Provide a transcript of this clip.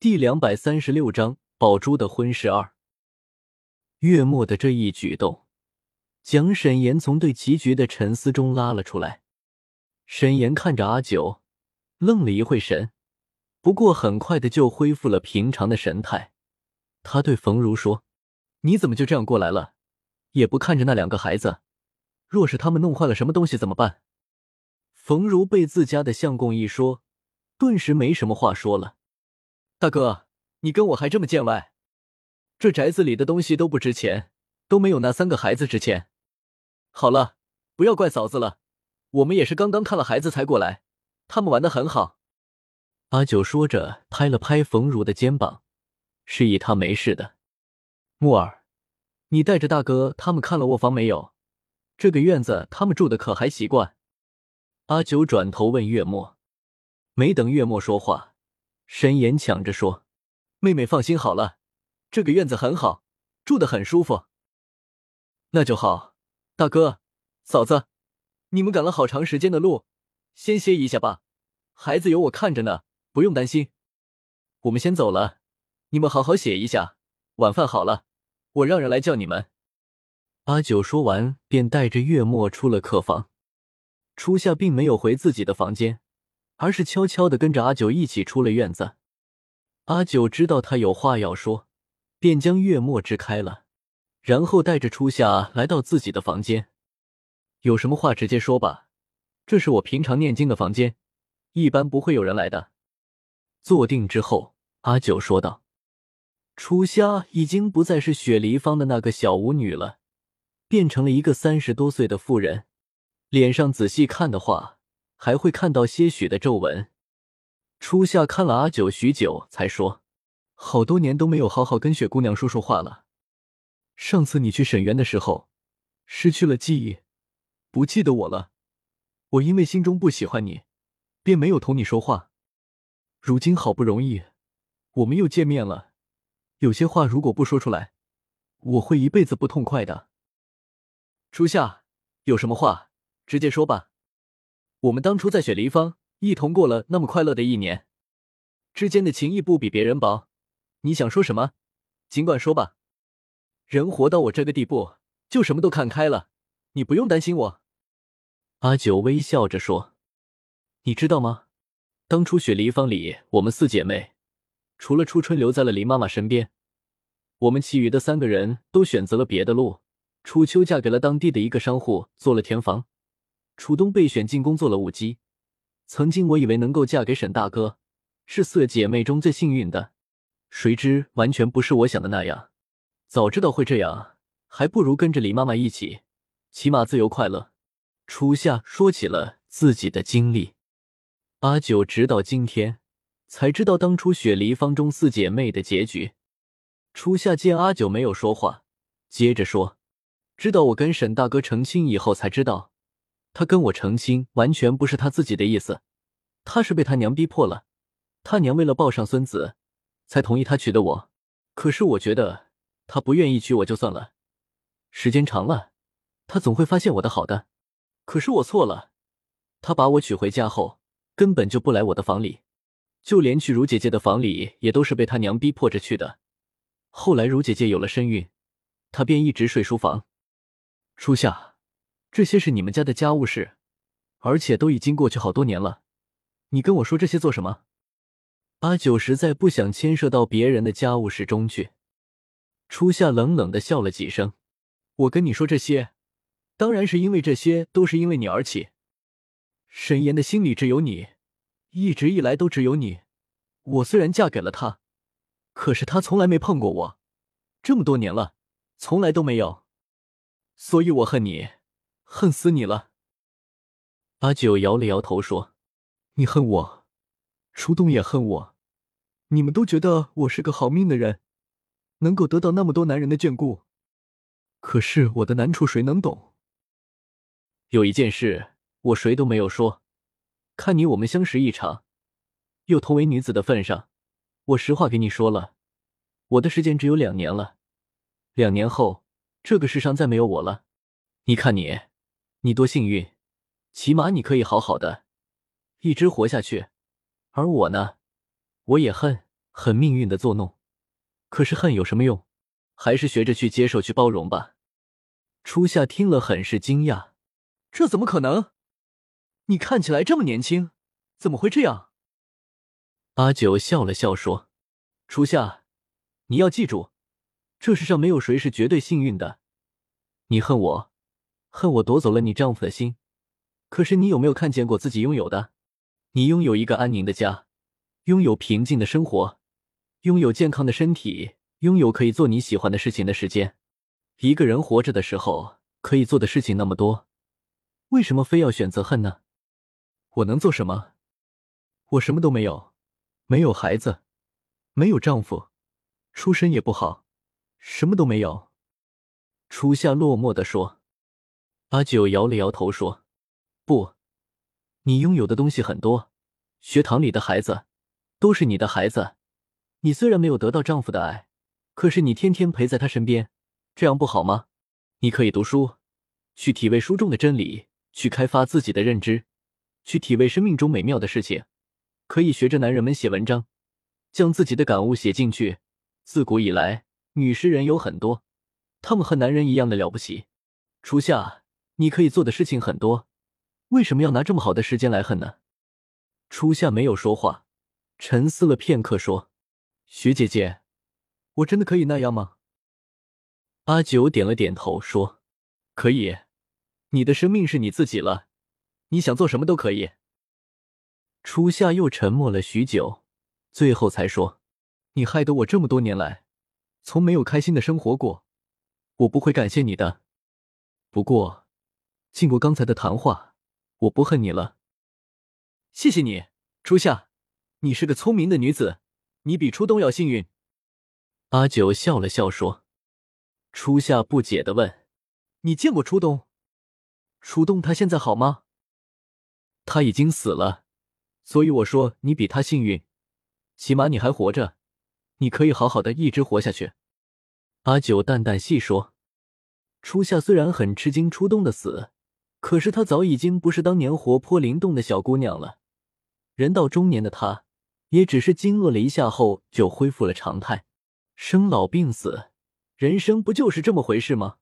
第两百三十六章宝珠的婚事二。月末的这一举动，将沈岩从对棋局的沉思中拉了出来。沈岩看着阿九，愣了一会神，不过很快的就恢复了平常的神态。他对冯如说：“你怎么就这样过来了？也不看着那两个孩子，若是他们弄坏了什么东西怎么办？”冯如被自家的相公一说，顿时没什么话说了。大哥，你跟我还这么见外？这宅子里的东西都不值钱，都没有那三个孩子值钱。好了，不要怪嫂子了，我们也是刚刚看了孩子才过来，他们玩的很好。阿九说着，拍了拍冯如的肩膀，示意他没事的。木儿，你带着大哥他们看了卧房没有？这个院子他们住的可还习惯？阿九转头问月末，没等月末说话。沈岩抢着说：“妹妹放心好了，这个院子很好，住的很舒服。那就好，大哥、嫂子，你们赶了好长时间的路，先歇一下吧。孩子有我看着呢，不用担心。我们先走了，你们好好写一下。晚饭好了，我让人来叫你们。”阿九说完，便带着月末出了客房。初夏并没有回自己的房间。而是悄悄的跟着阿九一起出了院子。阿九知道他有话要说，便将月末支开了，然后带着初夏来到自己的房间。有什么话直接说吧，这是我平常念经的房间，一般不会有人来的。坐定之后，阿九说道：“初夏已经不再是雪梨方的那个小舞女了，变成了一个三十多岁的妇人，脸上仔细看的话。”还会看到些许的皱纹。初夏看了阿九许久，才说：“好多年都没有好好跟雪姑娘说说话了。上次你去沈园的时候，失去了记忆，不记得我了。我因为心中不喜欢你，便没有同你说话。如今好不容易，我们又见面了，有些话如果不说出来，我会一辈子不痛快的。初夏，有什么话直接说吧。”我们当初在雪梨方一同过了那么快乐的一年，之间的情谊不比别人薄。你想说什么，尽管说吧。人活到我这个地步，就什么都看开了，你不用担心我。阿九微笑着说：“你知道吗？当初雪梨方里，我们四姐妹，除了初春留在了林妈妈身边，我们其余的三个人都选择了别的路。初秋嫁给了当地的一个商户，做了田房。”楚东被选进宫做了舞姬，曾经我以为能够嫁给沈大哥，是四姐妹中最幸运的，谁知完全不是我想的那样。早知道会这样，还不如跟着李妈妈一起，起码自由快乐。初夏说起了自己的经历，阿九直到今天才知道当初雪梨方中四姐妹的结局。初夏见阿九没有说话，接着说：“知道我跟沈大哥成亲以后，才知道。”他跟我成亲，完全不是他自己的意思，他是被他娘逼迫了。他娘为了抱上孙子，才同意他娶的我。可是我觉得他不愿意娶我就算了，时间长了，他总会发现我的好的。可是我错了，他把我娶回家后，根本就不来我的房里，就连去如姐姐的房里，也都是被他娘逼迫着去的。后来如姐姐有了身孕，他便一直睡书房。初夏。这些是你们家的家务事，而且都已经过去好多年了。你跟我说这些做什么？阿九实在不想牵涉到别人的家务事中去。初夏冷冷的笑了几声。我跟你说这些，当然是因为这些都是因为你而起。沈岩的心里只有你，一直以来都只有你。我虽然嫁给了他，可是他从来没碰过我，这么多年了，从来都没有。所以我恨你。恨死你了！阿九摇了摇头说：“你恨我，初冬也恨我，你们都觉得我是个好命的人，能够得到那么多男人的眷顾。可是我的难处谁能懂？有一件事我谁都没有说，看你我们相识一场，又同为女子的份上，我实话给你说了，我的时间只有两年了，两年后这个世上再没有我了。你看你。”你多幸运，起码你可以好好的一直活下去。而我呢，我也恨很命运的作弄。可是恨有什么用？还是学着去接受、去包容吧。初夏听了很是惊讶，这怎么可能？你看起来这么年轻，怎么会这样？阿九笑了笑说：“初夏，你要记住，这世上没有谁是绝对幸运的。你恨我，恨我夺走了你丈夫的心，可是你有没有看见过自己拥有的？你拥有一个安宁的家，拥有平静的生活，拥有健康的身体。”拥有可以做你喜欢的事情的时间，一个人活着的时候可以做的事情那么多，为什么非要选择恨呢？我能做什么？我什么都没有，没有孩子，没有丈夫，出身也不好，什么都没有。初夏落寞的说。阿九摇了摇头说：“不，你拥有的东西很多，学堂里的孩子都是你的孩子，你虽然没有得到丈夫的爱。”可是你天天陪在他身边，这样不好吗？你可以读书，去体味书中的真理，去开发自己的认知，去体味生命中美妙的事情。可以学着男人们写文章，将自己的感悟写进去。自古以来，女诗人有很多，她们和男人一样的了不起。初夏，你可以做的事情很多，为什么要拿这么好的时间来恨呢？初夏没有说话，沉思了片刻，说：“徐姐姐。”我真的可以那样吗？阿九点了点头，说：“可以，你的生命是你自己了，你想做什么都可以。”初夏又沉默了许久，最后才说：“你害得我这么多年来，从没有开心的生活过，我不会感谢你的。不过，经过刚才的谈话，我不恨你了。谢谢你，初夏，你是个聪明的女子，你比初冬要幸运。”阿九笑了笑说：“初夏不解的问：‘你见过初冬？初冬他现在好吗？’他已经死了，所以我说你比他幸运，起码你还活着，你可以好好的一直活下去。”阿九淡淡细说：“初夏虽然很吃惊初冬的死，可是她早已经不是当年活泼灵动的小姑娘了。人到中年的她，也只是惊愕了一下后就恢复了常态。”生老病死，人生不就是这么回事吗？